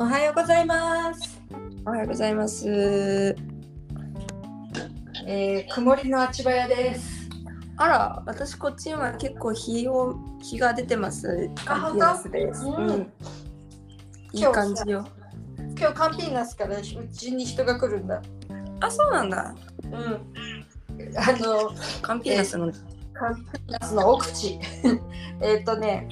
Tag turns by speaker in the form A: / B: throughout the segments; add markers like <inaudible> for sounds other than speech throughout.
A: おはようございます。
B: おはようございます。
A: えー、曇りのあちばやです。
B: あら、私こっち今結構日を日が出てます。
A: あ
B: カンピナスです。
A: うん
B: うん。いい感じよ。
A: 今日カンピーナスからうちに人が来るんだ。
B: あ、そうなんだ。
A: うん。あの、
B: カンピナスの。
A: カンピーナスの奥地。<laughs> えっとね、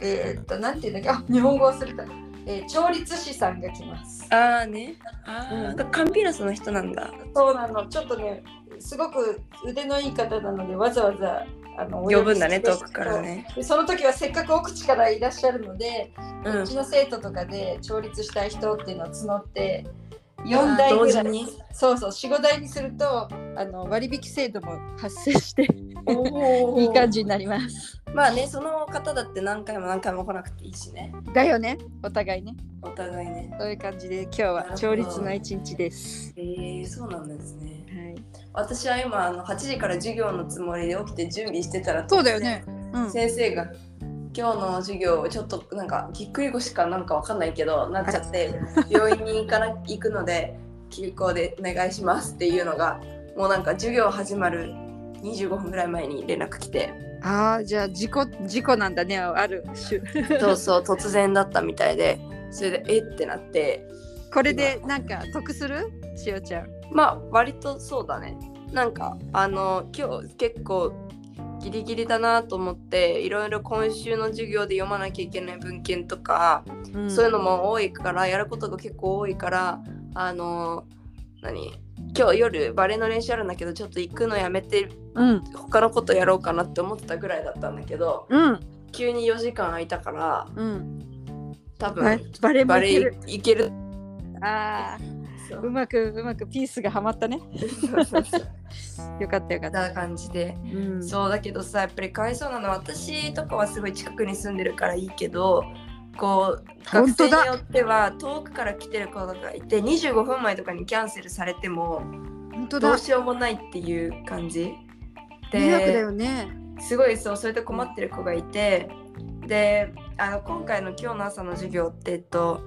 A: えっと、なんていうんだっけ、あ、日本語忘れた。えー、調律師さんが来ます。
B: ああね。ああ、
A: うん
B: カンピナスの人なんだ。
A: そうなの、ちょっとね、すごく腕のいい方なので、わざわざあのお
B: 呼ぶんだね、遠くからね。
A: でその時はせっかく奥地からいらっしゃるので、
B: う。
A: うんちの生徒とかで調律したい人っていうのを募って4台ぐらい
B: に
A: そうそう45台にするとあの割引制度も発生して
B: お
A: いい感じになります。
B: まあね、その方だって何回も何回も来なくていいしね。
A: だよね。お互いね。
B: お互いね。
A: そういう感じで今日は調律の一日です。
B: えー、そうなんですね。
A: はい。
B: 私は今あの8時から授業のつもりで起きて準備してたら
A: そうだよね。うん。
B: 先生が今日の授業ちょっとなんかぎっくり腰かなんかわかんないけどなっちゃって <laughs> 病院に行かな行くので休校でお願いしますっていうのがもうなんか授業始まる25分ぐらい前に連絡来て。
A: ああじゃあ事故事故なんだね。ある種。
B: そうそう突然だったみたいで。それでえってなって。
A: これでなんか得する？しおちゃん。
B: まあ割とそうだね。なんかあの今日結構ギリギリだなと思っていろいろ今週の授業で読まなきゃいけない文献とかそういうのも多いからやることが結構多いからあの何？今日夜バレエの練習あるんだけどちょっと行くのやめて
A: うん。
B: 他のことやろうかなって思ってたぐらいだったんだけど
A: うん。
B: 急に4時間空いたから
A: うん。
B: 多
A: バ
B: 分
A: バレ
B: バレエ
A: いける。
B: 行ける。
A: ああ
B: そう。
A: うまくうまくピースがはまったね。<laughs> よかったよかった。
B: な感じで。
A: うん。
B: そうだけどさやっぱりかわいそうなのは私とかはすごい近くに住んでるからいいけどこう学生によっては遠くから来てる子とかいて25分前とかにキャンセルされても
A: 本当だ。
B: どうしようもないっていう感じ。
A: 迷惑だ
B: で
A: よね。
B: すごいそうそれで困ってる子がいてであの今回の今日の朝の授業ってえっと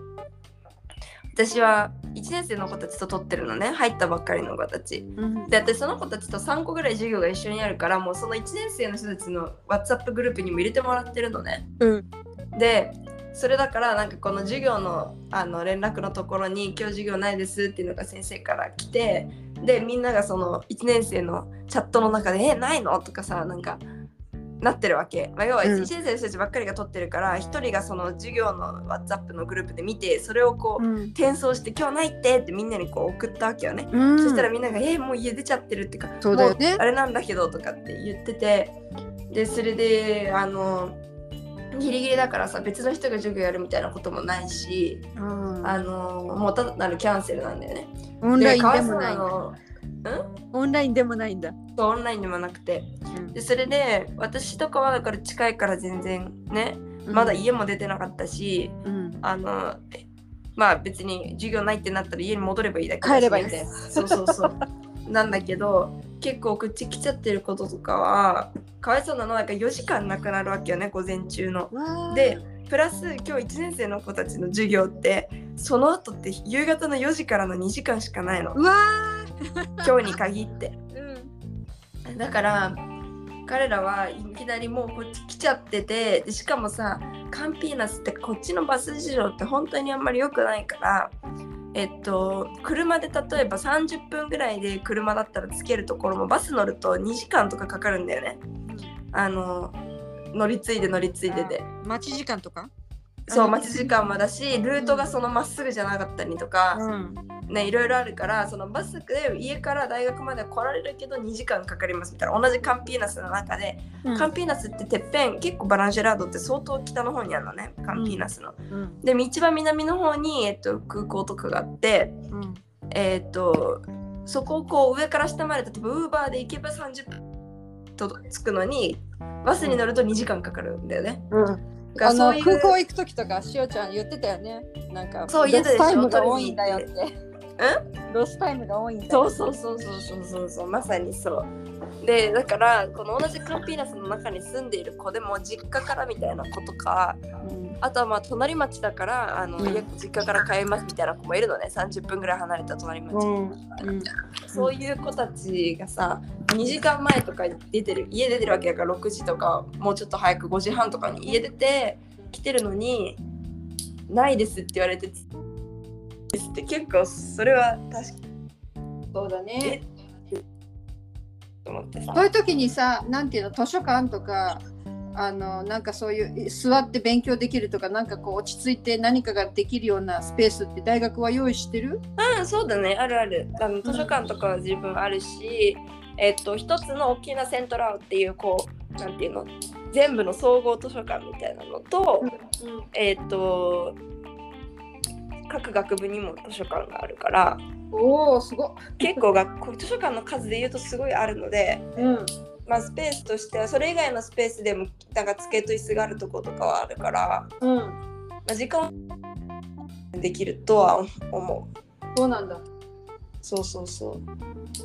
B: 私は1年生の子たちと取ってるのね。入ったばっかりの子たち。
A: うん。
B: で私その子たちと3個ぐらい授業が一緒にあるからもうその1年生の人たちの WhatsApp グループにも入れてもらってるのね。
A: うん。
B: でそれだからなんかこの授業のあの連絡のところに「今日授業ないです」っていうのが先生から来てでみんながその1年生のチャットの中で「えないの?」とかさなんかなってるわけ、まあ、要は
A: うん。
B: 1年生の人たちばっかりが取ってるから、一1人がその授業の WhatsApp のグループで見てそれをこう
A: うん。
B: 転送して「今日ないって」ってみんなにこう送ったわけよね。
A: うん。
B: そしたらみんなが「えーもう家出ちゃってる」ってか
A: そうだよね。
B: もうあれなんだけどとかって言っててでそれであのギリギリだからさ別の人が授業やるみたいなこともないし
A: うん。
B: あのもうただなるキャンセルなんだよね。
A: オンラインでもない
B: の
A: オンラインでもないんだ。
B: そうオンラインでもなくて。
A: うん。
B: でそれで私とかはだから近いから全然ねまだ家も出てなかったし、
A: うん。
B: あのえまあ別に授業ないってなったら家に戻ればいいだけ
A: 帰ればいいんだよ
B: そうそうそう <laughs> なんだけど結構口来ちゃってることとかはかわいそうなのはなんか4時間なくなるわけよね午前中の。でプラス今日1年生の子たちの授業ってその後って夕方の4時からの2時間しかないの
A: うわ
B: 今日に限って。
A: ーうん
B: だから彼らはいきなりもうこっち来ちゃっててでしかもさカンピーナスってこっちのバス事情って本当にあんまり良くないからえっと車で例えば30分ぐらいで車だったらつけるところもバス乗ると2時間とかかかるんだよね。あの乗り継いで乗り継いでで。
A: 待ち時間とか？
B: そう待ち時間もだしルートがそのまっすぐじゃなかったりとか、
A: うん。
B: ね、いろいろあるからそのバスで家から大学まで来られるけど2時間かかりますみたいな同じカンピーナスの中で、カンピーナスっててっぺん結構バランジェラードって相当北の方にあるのねカンピーナスの。
A: うん。
B: で一番南の方に、えっと、空港とかがあって
A: うん。
B: えっとそこをこう上から下まで例えばウーバーで行けば30分と着くのにバスに乗ると2時間かかるんだよね。だから
A: あの空港行く時とかしおちゃん言ってたよね。なんか
B: そう言ってたでしょ
A: ロスタイムが多いんだよって。
B: 取
A: ロスタイムが多いんだ
B: そうそうそうそうそうそうまさにそうでだからこの同じカンピーナスの中に住んでいる子でも実家からみたいな子とか
A: うん。
B: あとはまあ隣町だからあの、
A: うん。
B: 実家から帰りますみたいな子もいるのね。30分ぐらい離れた隣町、
A: うん。うん。
B: そういう子たちがさ2時間前とかに出てる家出てるわけだから6時とかもうちょっと早く5時半とかに家出て来てるのにないですって言われてですって結構それは確か
A: そうだね。
B: にと思ってさ。
A: そういう時にさ、なんていうの、図書館とか、あのなんかそういう座って勉強できるとか、なんかこう落ち着いて何かができるようなスペースって大学は用意してる？
B: うんそうだね。あるある。あの図書館とかは自分あるし、えっと一つの大きなセントラウっていうこうなんていうの？全部の総合図書館みたいなのと、えっと各学部にも図書館があるから
A: おお、すごっ。
B: 結構学校図書館の数で言うとすごいあるので、
A: うん。
B: まあ、スペースとしてはそれ以外のスペースでもなんか机と椅子があるとことかはあるから、
A: うん。
B: まあ、時間できるとは思う。
A: そうなんだ。
B: そうそうそ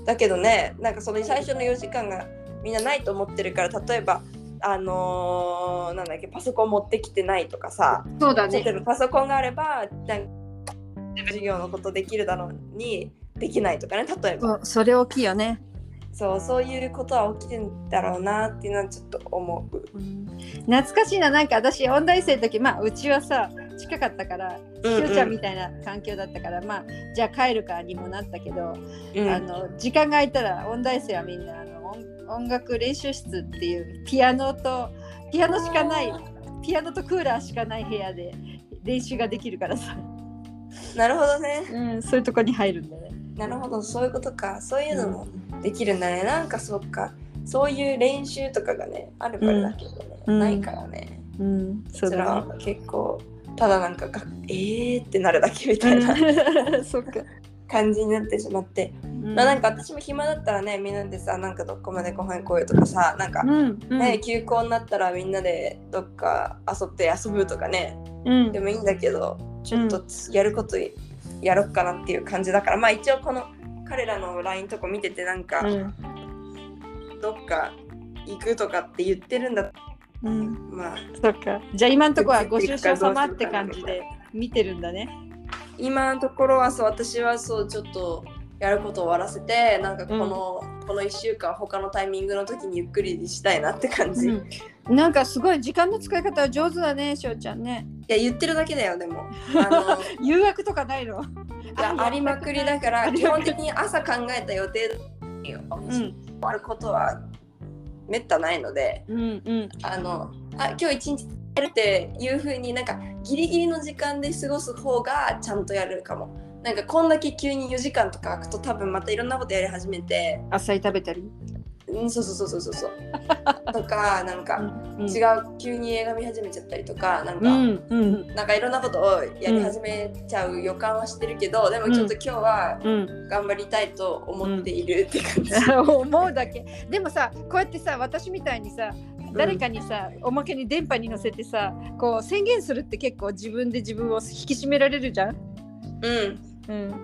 B: う。だけどね、なんかその最初の4時間がみんなないと思ってるから、例えば、あのーなんだっけ、パソコン持ってきてないとかさ、
A: そうだね。
B: 例えばパソコンがあれば、なんか授業のことできるだろうに、できないとかね、例えば。
A: それ大きいよね。
B: そう、そういうことは起きてんだろうなっていうのはちょっと思う。
A: 懐かしいな、なんか私、音大生の時、まあ、うちはさ、近かったから、し
B: うんうん。
A: おちゃんみたいな環境だったから、まあ、じゃあ帰るかにもなったけど、
B: うん。
A: あの時間が空いたら音大生はみんなあの音音楽練習室っていうピアノとピアノしかないピアノとクーラーしかない部屋で練習ができるからさ、
B: なるほどね。
A: うん、そういうとこに入るんだね。
B: なるほど、そういうことか。そういうのもできるんだね。なんかそっか。そういう練習とかがね、あるからだけどね。
A: うん
B: ないからね。
A: うん、そ
B: ちら
A: だ
B: は結構、ただなんかが、えーってなるだけみたいな
A: ね。<laughs> そっか。
B: 感じになってしまって。まあなんか私も暇だったらね、みんなでさ、なんかどこまでご飯行こうよとかさ、なんか
A: うん、うん、
B: ね、休校になったらみんなでどっか遊って遊ぶとかね、
A: うん
B: でもいいんだけどちょっとやることやろっかなっていう感じだから、まあ一応この彼らの LINE とか見ててなんか、
A: うん。
B: どっか行くとかって言ってるんだ。
A: うん、
B: まあ
A: そっか。じゃあ今のところはご愁傷様って感じで見てるんだね。
B: 今のところはそう私はそうちょっとやることを終わらせてなんかこの、この1週間他のタイミングの時にゆっくりしたいなって感じ、い
A: うん、なんかすごい時間の使い方は上手だね、しおちゃんね。
B: や言ってるだけだよでも。<laughs>
A: 誘惑とかないの？
B: いやあり。まくりだから <laughs> 基本的に朝考えた予定よ、
A: うん、
B: 終わることはめったないので
A: うん、うん。
B: あのあ今日一日やるっていう風になんかギリギリの時間で過ごす方がちゃんとやるかもなんかこんだけ急に4時間とか空くと多分またいろんなことやり始めて。
A: 野菜食べたり？
B: うんそうそうそうそうそうそう。<laughs> とかなんか
A: うん
B: 違う急に映画見始めちゃったりとかなんか、
A: うん、うん、
B: なんかいろんなことをやり始めちゃう予感はしてるけど、でもちょっと今日は
A: うん。
B: 頑張りたいと思っているって感じ、<laughs>
A: 思うだけ。でもさこうやってさ私みたいにさ誰かにさ、おまけに電波に乗せてさこう宣言するって結構自分で自分を引き締められるじゃん？
B: うん
A: うん。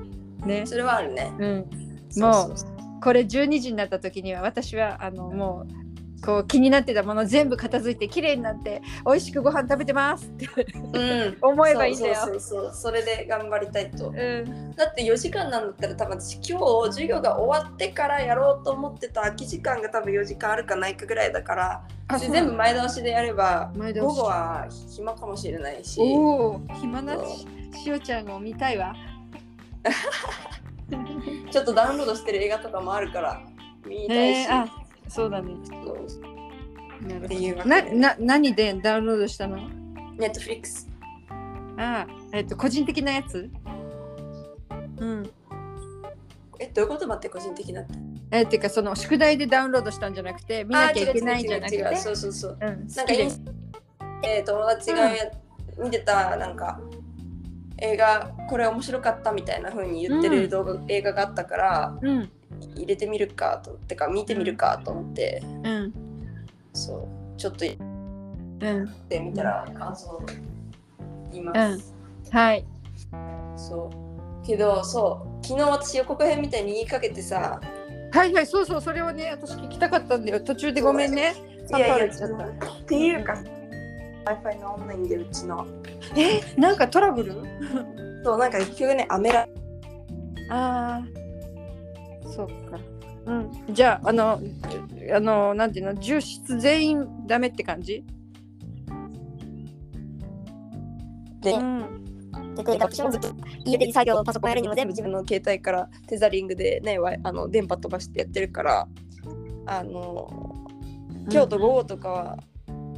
A: ね。
B: それはあるね。
A: うん。
B: そう
A: これ12時になった時には私はあのもうこう気になってたもの全部片付いて綺麗になって美味しくご飯食べてますって
B: うん。
A: 思えばいいんだよ。
B: そうそうそれで頑張りたいと。
A: うん。
B: だって4時間なんだったら多分私今日授業が終わってからやろうと思ってた空き時間が多分4時間あるかないかぐらいだから全部前倒しでやれば
A: 前倒し。
B: 午後は暇かもしれないし。
A: おお暇なしおちゃんを見たいわ <laughs>
B: ちょっとダウンロードしてる映画とかもあるから見たいし、
A: へえあそうだね。なる
B: っていう。わけ
A: な
B: で
A: な何でダウンロードしたの？
B: ネットフリックス
A: ああえっと個人的なやつ？うん。
B: えどういうこと？待って個人的なって。
A: えっていうかその宿題でダウンロードしたんじゃなくて見なきゃいけないんじゃなくて？
B: そうそうそう。
A: うん。
B: なんかえー友達がや、見てたなんか映画これ面白かったみたいな風に言ってる動画、映画があったから
A: うん。
B: 入れてみるかとってか見てみるかと思って。
A: うん。
B: そう。ちょっと言っ
A: うん。
B: てみたら感想言います、
A: はい。
B: そう。けどそう。昨日私予告編みたいに言いかけてさ
A: はいはいそうそう。それをね私聞きたかったんだよ。途中でごめんね。サンパウロ行っちゃった
B: っていうか Wi-Fi のオンラインでうちの。
A: えなんかトラブル？
B: そうなんか急にアメラ
A: ああそっか。うん。じゃああのあのなんていうの？重室全員ダメって感じ？
B: で
A: うん。
C: 家で作業パソコンやるにも全部自分
B: の携帯からテザリングでねあの電波飛ばしてやってるからあの今日と午後とかは、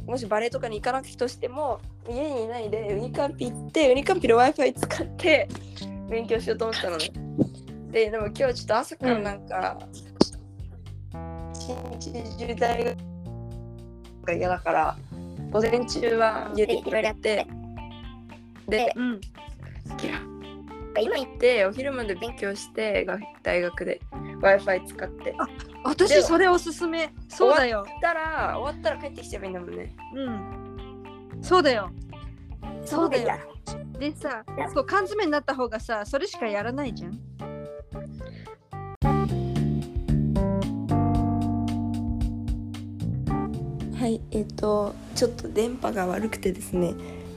B: もしバレエとかに行かなくとしても家にいないでウニカンピ行ってウニカンピの w i f i 使って勉強しようと思ったのね。ででも今日ちょっと朝からなんか、一日中大学が嫌だから午前中は家でいろいろやって。で
A: うん。
B: 今行ってお昼まで勉強してが大学で w i f i 使って
A: 私それおすすめ。そうだよ。
B: 終わったら終わったら帰ってきちゃえばいいんだもんね。
A: うん。そうだよ。そうだよ。でさそう缶詰になった方がさそれしかやらないじゃん。
B: はい、えっ、と、ちょっと電波が悪くてですね、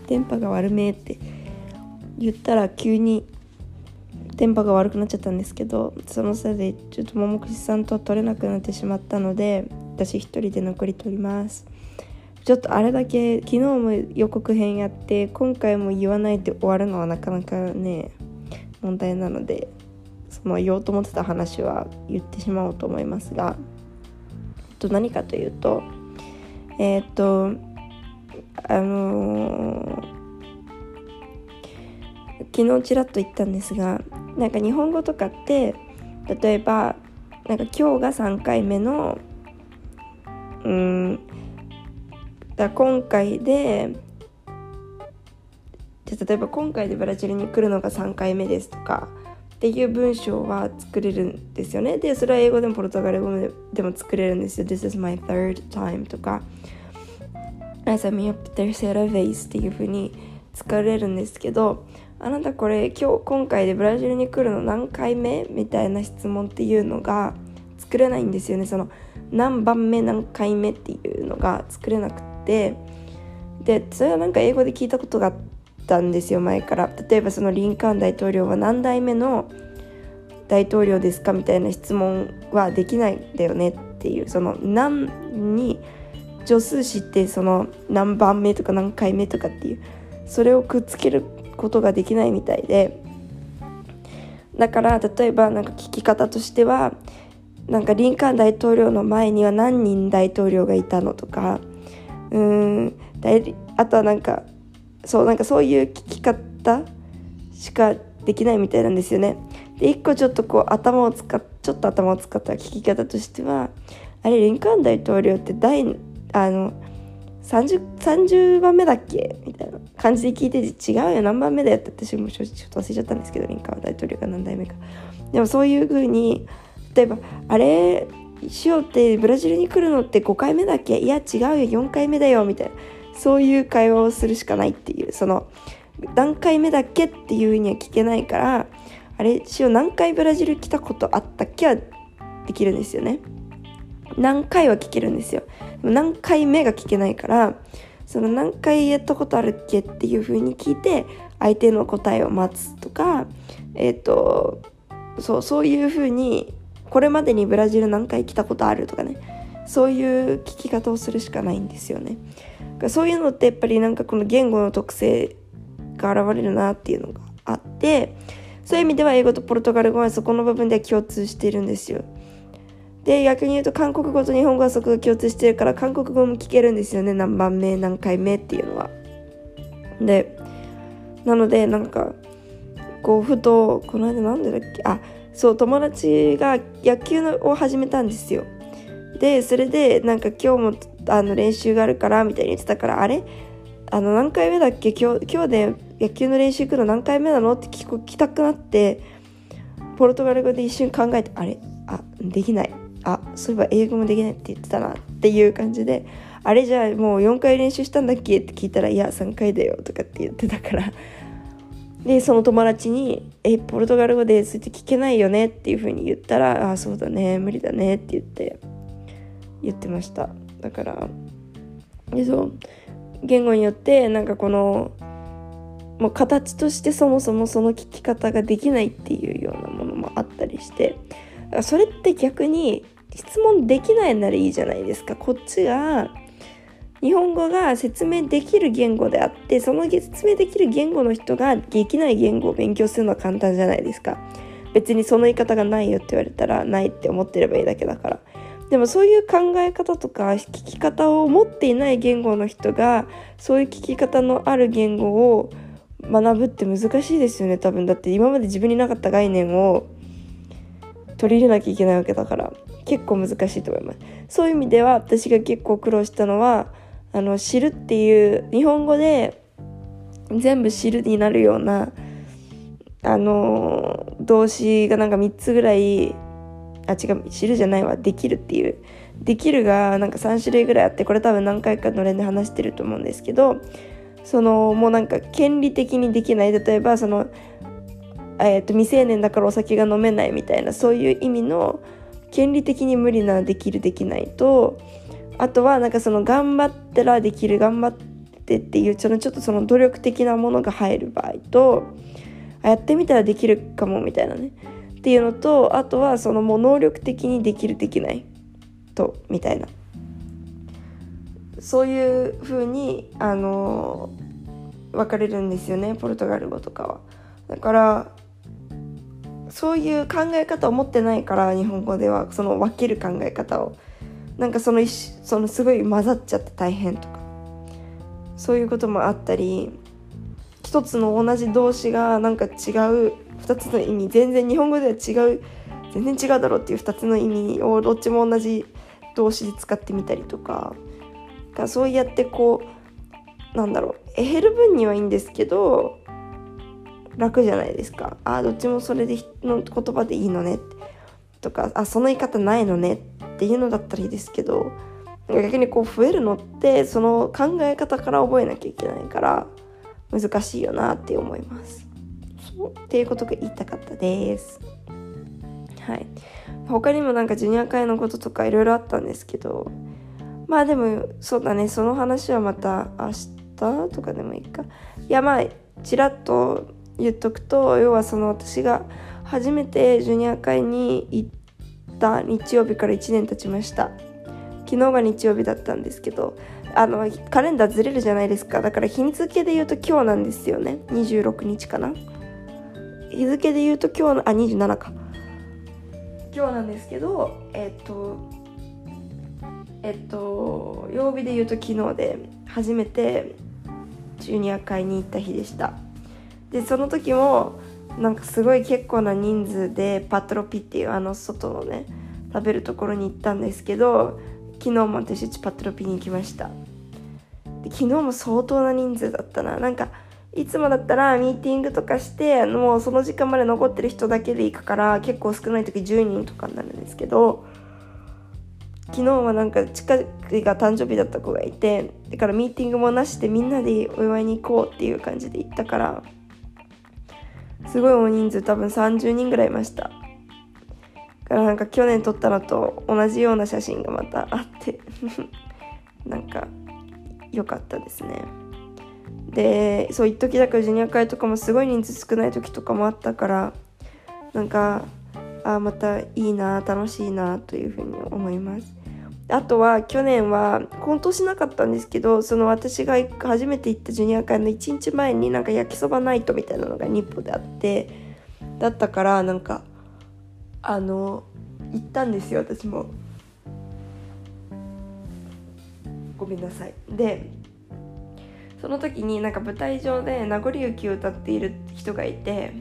B: 電波が悪めって言ったら急に電波が悪くなっちゃったんですけど、そのせいでちょっと桃串さんと取れなくなってしまったので、私一人で残り取ります。ちょっとあれだけ昨日も予告編やって今回も言わないで終わるのはなかなかね問題なのでその言おうと思ってた話は言ってしまおうと思いますが、と、何かというとえーっとあのー昨日ちらっと言ったんですがなんか日本語とかって例えばなんか今日が3回目のうんだ今回でじゃ例えば今回でブラジルに来るのが3回目ですとかっていう文章は作れるんですよね。でそれは英語でもポルトガル語でも作れるんですよ。This is my third time とか。As I'm up tercera vez っていう風に使われるんですけどあなたこれ今日今回でブラジルに来るの何回目みたいな質問っていうのが作れないんですよね。その何番目何回目っていうのが作れなくて。でそれはなんか英語で聞いたことがあったんですよ前から。例えばそのリンカーン大統領は何代目の大統領ですかみたいな質問はできないんだよねっていう。その何に助数詞ってその何番目とか何回目とかっていう。それをくっつけることができないみたいでだから例えばなんか聞き方としてはなんかリンカーン大統領の前には何人大統領がいたのとかうーんあとはなんかそうなんかそういう聞き方しかできないみたいなんですよね。で一個ちょっとこう頭を使っちょっと頭を使った聞き方としてはあれリンカーン大統領って第あの 30, 30番目だっけみたいな感じで聞いてて違うよ何番目だよって私もちょっと忘れちゃったんですけどリンカーン大統領が何代目か。でもそういう風に例えばあれしようってブラジルに来るのって5回目だっけ？いや違うよ4回目だよみたいな。そういう会話をするしかないっていう。その何回目だっけっていうには聞けないからあれしお何回ブラジル来たことあったっけはできるんですよね。何回は聞けるんですよ。何回目が聞けないからその何回やったことあるっけっていうふうに聞いて相手の答えを待つとかえっ、とそうそういうふうにこれまでにブラジル何回来たことあるとかねそういう聞き方をするしかないんですよね。そういうのってやっぱりなんかこの言語の特性が現れるなっていうのがあってそういう意味では英語とポルトガル語はそこの部分では共通しているんですよ。で逆に言うと韓国語と日本語はそこが共通してるから韓国語も聞けるんですよね。何番目何回目っていうのは。でなのでなんかこうふとこの間なんでだっけ？あそう友達が野球を始めたんですよ。でそれでなんか今日もあの練習があるからみたいに言ってたからあれ？あの何回目だっけ？今日今日で野球の練習行くの何回目なの？って聞聞きたくなってポルトガル語で一瞬考えてあれ？あできない。あそういえば英語もできないって言ってたなっていう感じであれじゃあもう4回練習したんだっけって聞いたらいや3回だよとかって言ってたから。<laughs> でその友達に「えポルトガル語でそうやって聞けないよね」っていうふうに言ったら「ああそうだね無理だね」って言って言ってました。だからでそう言語によってなんかこのもう形としてそもそもその聞き方ができないっていうようなものもあったりしてそれって逆に質問できないならいいじゃないですか。こっちが日本語が説明できる言語であってその説明できる言語の人ができない言語を勉強するのは簡単じゃないですか。別にその言い方がないよって言われたらないって思ってればいいだけだから。でもそういう考え方とか聞き方を持っていない言語の人がそういう聞き方のある言語を学ぶって難しいですよね多分。だって今まで自分になかった概念を取り入れなきゃいけないわけだから結構難しいと思います。そういう意味では私が結構苦労したのはあの知るっていう日本語で全部知るになるようなあの動詞がなんか3つぐらいあ違う知るじゃないわ。できるっていう。できるがなんか3種類ぐらいあってこれ多分何回かの連で話してると思うんですけどそのもうなんか権利的にできない。例えばその、えー、と未成年だからお酒が飲めないみたいなそういう意味の権利的に無理なできるできないとあとはなんかその頑張ったらできる頑張ってっていうちょっとその努力的なものが入る場合とあやってみたらできるかもみたいなねっていうのとあとはそのもう能力的にできるできないとみたいなそういう風にあの分かれるんですよねポルトガル語とかは。だからそういう考え方を持ってないから日本語ではその分ける考え方を。なんかそのそのすごい混ざっちゃって大変とか。そういうこともあったり一つの同じ動詞がなんか違う2つの意味全然日本語では違う全然違うだろうっていう2つの意味をどっちも同じ動詞で使ってみたりとか。かそうやってこうなんだろうえ減る分にはいいんですけど楽じゃないですか。ああどっちもそれでの言葉でいいのね。とかあその言い方ないのね。っていうのだったらいいですけど逆にこう増えるのってその考え方から覚えなきゃいけないから難しいよなって思います。そうっていうことが言いたかったです。はい。他にもなんかジュニア会のこととかいろいろあったんですけどまあでもそうだね。その話はまた明日とかでもいいか。いやまあちらっと言っとくと要はその私が初めてジュニア会に行った日曜日から1年経ちました。昨日が日曜日だったんですけどあのカレンダーずれるじゃないですか。だから日付で言うと今日なんですよね。26日かな。日付で言うと今日のあ27か。今日なんですけどえっとえっと曜日で言うと昨日で初めてジュニア会に行った日でした。でその時もなんかすごい結構な人数でパトロピっていうあの外のね食べるところに行ったんですけど昨日も私たちパトロピに行きました。で昨日も相当な人数だったな。なんかいつもだったらミーティングとかしてもうその時間まで残ってる人だけで行くから結構少ない時10人とかになるんですけど昨日はなんか近くが誕生日だった子がいてだからミーティングもなしでみんなでお祝いに行こうっていう感じで行ったからすごい大人数多分30人ぐらいいました。からなんか去年撮ったのと同じような写真がまたあって <laughs> なんか良かったですね。でそう一時だからジュニア会とかもすごい人数少ない時とかもあったからなんかあまたいいな楽しいなというふうに思います。あとは去年は今年なかったんですけどその私が初めて行ったジュニア会の1日前になんか焼きそばナイトみたいなのが日本であってだったからなんかあの行ったんですよ。私も。ごめんなさい。でその時になんか舞台上で名残雪を歌っている人がいて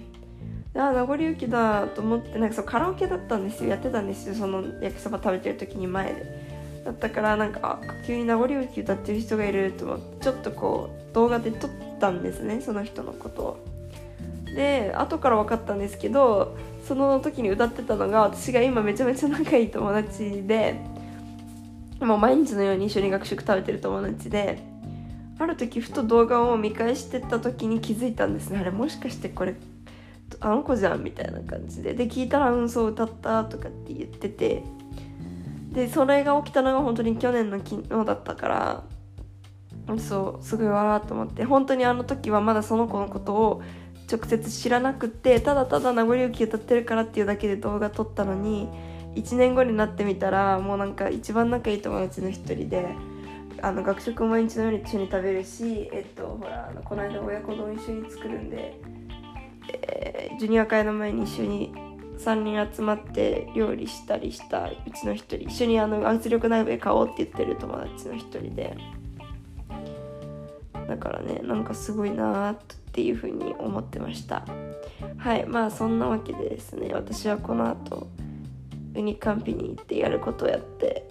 B: ああ名残雪だと思ってなんかそうカラオケだったんですよ。やってたんですよ。その焼きそば食べてる時に前で。だったからなんか急に名残雪歌ってる人がいると思ってちょっとこう動画で撮ったんですねその人のことを。で後から分かったんですけどその時に歌ってたのが私が今めちゃめちゃ仲いい友達でもう毎日のように一緒に学食食べてる友達である時ふと動画を見返してた時に気づいたんですね。あれもしかしてこれあの子じゃんみたいな感じで。で聞いたら「うんそう歌った」とかって言ってて。でそれが起きたのが本当に去年の昨日だったからそうすごいわーと思って。本当にあの時はまだその子のことを直接知らなくてただただ名残雪歌ってるからっていうだけで動画撮ったのに1年後になってみたらもうなんか一番仲いい友達の一人であの学食毎日のように一緒に食べるしえっとほらあのこの間親子丼一緒に作るんで、えージュニア会の前に一緒に3人集まって料理したりしたうちの一人一緒にあの圧力鍋買おうって言ってる友達の一人で。だからねなんかすごいなーっていうふうに思ってました。はいまあそんなわけでですね私はこの後ウニカンピに行ってやることをやって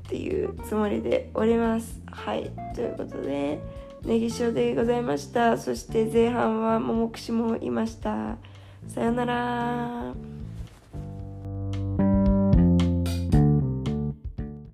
B: っていうつもりでおります。はいということでネギ塩でございました。そして前半は桃串もいました。さよなら。